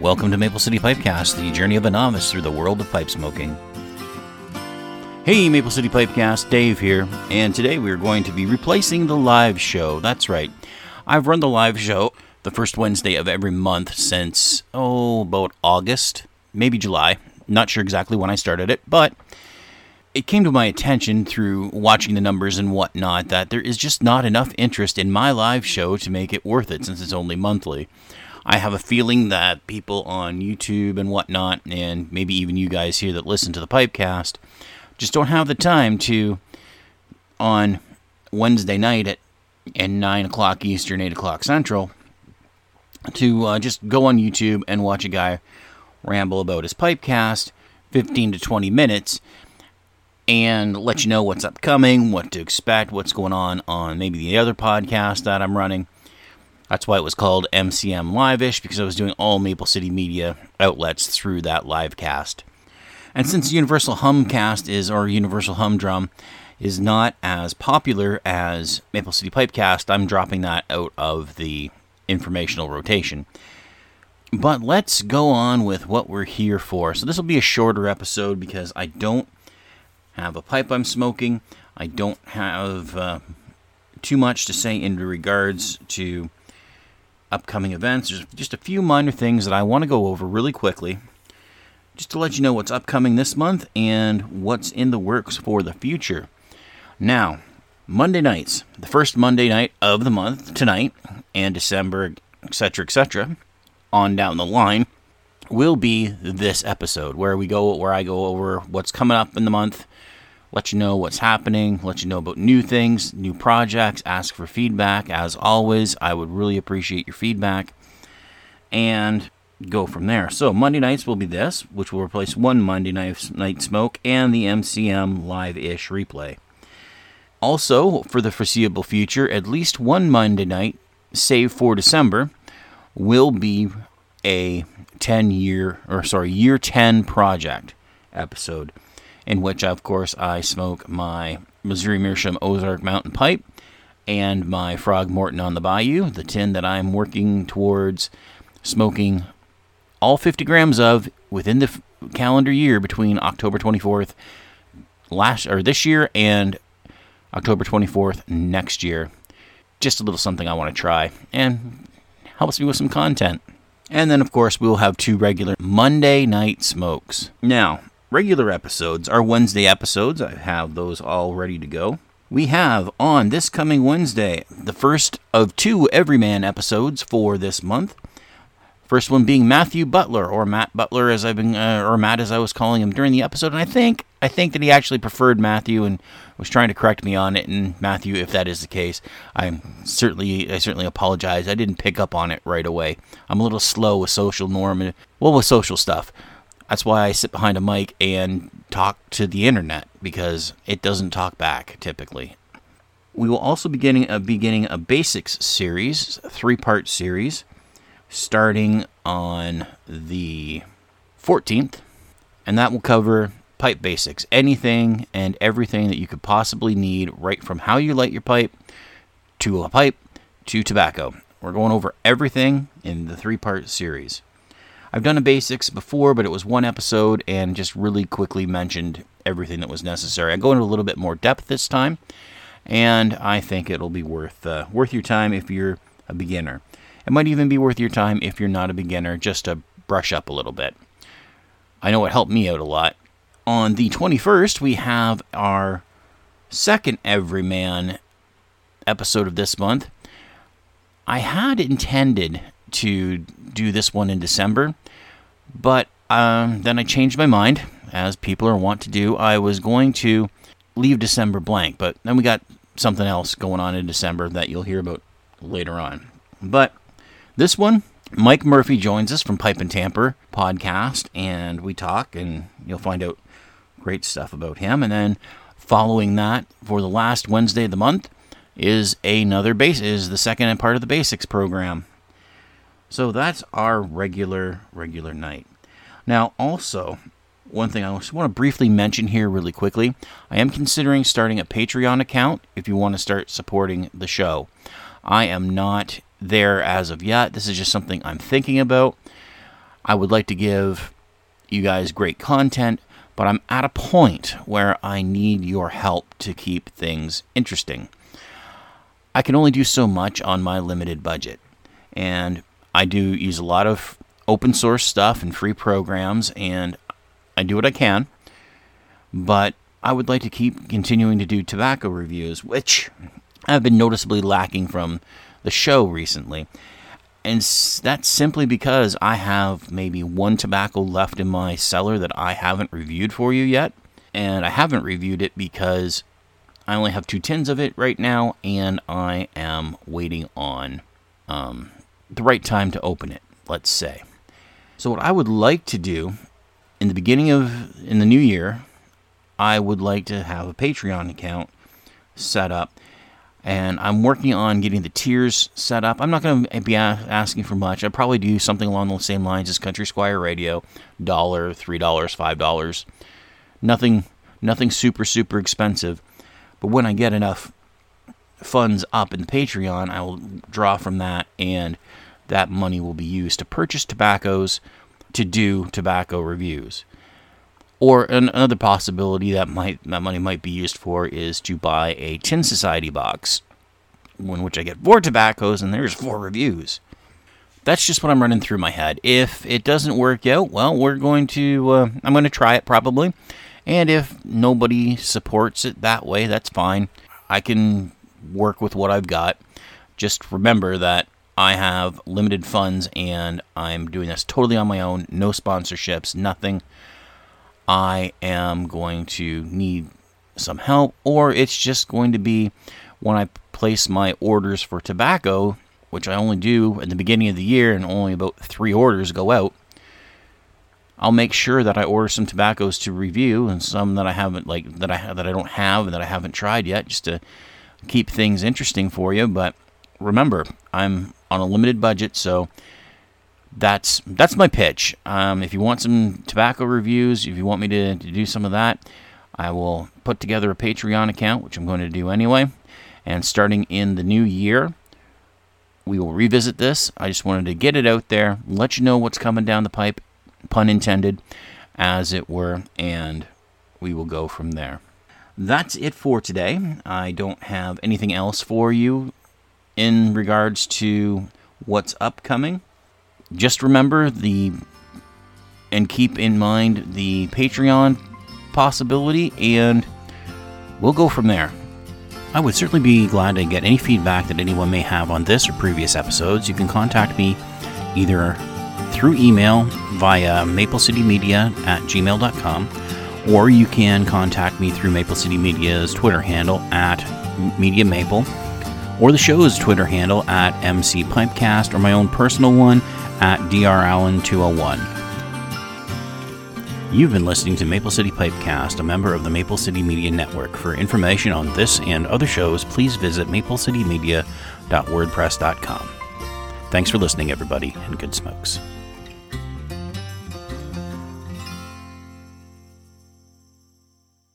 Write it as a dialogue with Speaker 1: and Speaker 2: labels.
Speaker 1: Welcome to Maple City Pipecast, the journey of a novice through the world of pipe smoking. Hey, Maple City Pipecast, Dave here, and today we are going to be replacing the live show. That's right. I've run the live show the first Wednesday of every month since, oh, about August, maybe July. Not sure exactly when I started it, but it came to my attention through watching the numbers and whatnot that there is just not enough interest in my live show to make it worth it since it's only monthly. I have a feeling that people on YouTube and whatnot, and maybe even you guys here that listen to the Pipecast, just don't have the time to, on Wednesday night at and 9 o'clock Eastern, 8 o'clock Central, to uh, just go on YouTube and watch a guy ramble about his Pipecast, 15 to 20 minutes, and let you know what's upcoming, what to expect, what's going on on maybe the other podcast that I'm running. That's why it was called MCM Live-ish because I was doing all Maple City media outlets through that live cast. And since Universal Humcast is or Universal Humdrum is not as popular as Maple City Pipecast, I'm dropping that out of the informational rotation. But let's go on with what we're here for. So this will be a shorter episode because I don't have a pipe I'm smoking. I don't have uh, too much to say in regards to upcoming events. There's just a few minor things that I want to go over really quickly, just to let you know what's upcoming this month and what's in the works for the future. Now, Monday nights, the first Monday night of the month, tonight, and December, etc., etc., on down the line, will be this episode where we go, where I go over what's coming up in the month let you know what's happening, let you know about new things, new projects, ask for feedback. As always, I would really appreciate your feedback and go from there. So, Monday nights will be this, which will replace one Monday night, night smoke and the MCM live ish replay. Also, for the foreseeable future, at least one Monday night, save for December, will be a 10 year, or sorry, year 10 project episode in which, of course, I smoke my Missouri Meerschaum Ozark Mountain Pipe and my Frog Morton on the Bayou, the tin that I'm working towards smoking all 50 grams of within the f- calendar year between October 24th last or this year and October 24th next year. Just a little something I want to try and helps me with some content. And then, of course, we'll have two regular Monday night smokes. Now, regular episodes are Wednesday episodes. I have those all ready to go. We have on this coming Wednesday the first of two Everyman episodes for this month. First one being Matthew Butler, or Matt Butler, as I've been, uh, or Matt as I was calling him during the episode. And I think, I think that he actually preferred Matthew and was trying to correct me on it. And Matthew, if that is the case, I'm certainly, I certainly apologize. I didn't pick up on it right away. I'm a little slow with social norm, and, well, with social stuff. That's why I sit behind a mic and talk to the internet because it doesn't talk back typically. We will also be getting a beginning a basics series, three part series, starting on the 14th, and that will cover pipe basics, anything and everything that you could possibly need, right from how you light your pipe to a pipe to tobacco. We're going over everything in the three part series. I've done a basics before, but it was one episode and just really quickly mentioned everything that was necessary. I go into a little bit more depth this time, and I think it'll be worth uh, worth your time if you're a beginner. It might even be worth your time if you're not a beginner, just to brush up a little bit. I know it helped me out a lot. On the 21st, we have our second Everyman episode of this month. I had intended to do this one in December, but um, then I changed my mind, as people are wont to do. I was going to leave December blank, but then we got something else going on in December that you'll hear about later on. But this one, Mike Murphy joins us from Pipe and Tamper podcast, and we talk, and you'll find out great stuff about him. And then following that, for the last Wednesday of the month, is another base is the second part of the basics program. So that's our regular regular night. Now, also, one thing I just want to briefly mention here really quickly. I am considering starting a Patreon account if you want to start supporting the show. I am not there as of yet. This is just something I'm thinking about. I would like to give you guys great content, but I'm at a point where I need your help to keep things interesting. I can only do so much on my limited budget, and I do use a lot of open source stuff and free programs, and I do what I can. But I would like to keep continuing to do tobacco reviews, which I've been noticeably lacking from the show recently. And that's simply because I have maybe one tobacco left in my cellar that I haven't reviewed for you yet. And I haven't reviewed it because I only have two tins of it right now, and I am waiting on um, the right time to open it, let's say. So, what I would like to do in the beginning of in the new year, I would like to have a Patreon account set up and I'm working on getting the tiers set up. I'm not going to be asking for much. I'd probably do something along the same lines as Country Squire Radio, dollar, three dollars, five dollars. Nothing, nothing super super expensive. But when I get enough funds up in Patreon, I will draw from that, and that money will be used to purchase tobaccos to do tobacco reviews. Or another possibility that might that money might be used for is to buy a Tin Society box, in which I get four tobaccos and there's four reviews. That's just what I'm running through my head. If it doesn't work out, well, we're going to uh, I'm going to try it probably, and if nobody supports it that way, that's fine. I can work with what I've got. Just remember that I have limited funds and I'm doing this totally on my own, no sponsorships, nothing. I am going to need some help, or it's just going to be when I place my orders for tobacco, which I only do at the beginning of the year and only about three orders go out. I'll make sure that I order some tobaccos to review and some that I haven't like that I that I don't have and that I haven't tried yet just to keep things interesting for you, but remember, I'm on a limited budget, so that's that's my pitch. Um, if you want some tobacco reviews, if you want me to, to do some of that, I will put together a Patreon account, which I'm going to do anyway. And starting in the new year, we will revisit this. I just wanted to get it out there, let you know what's coming down the pipe, pun intended, as it were, and we will go from there. That's it for today. I don't have anything else for you in regards to what's upcoming just remember the and keep in mind the Patreon possibility, and we'll go from there. I would certainly be glad to get any feedback that anyone may have on this or previous episodes. You can contact me either through email via maplecitymedia at gmail.com or you can contact me through Maple City Media's Twitter handle at Media Maple or the show's Twitter handle at MC Pipecast or my own personal one at drallen201. You've been listening to Maple City Pipecast, a member of the Maple City Media Network. For information on this and other shows, please visit maplecitymedia.wordpress.com. Thanks for listening, everybody, and good smokes.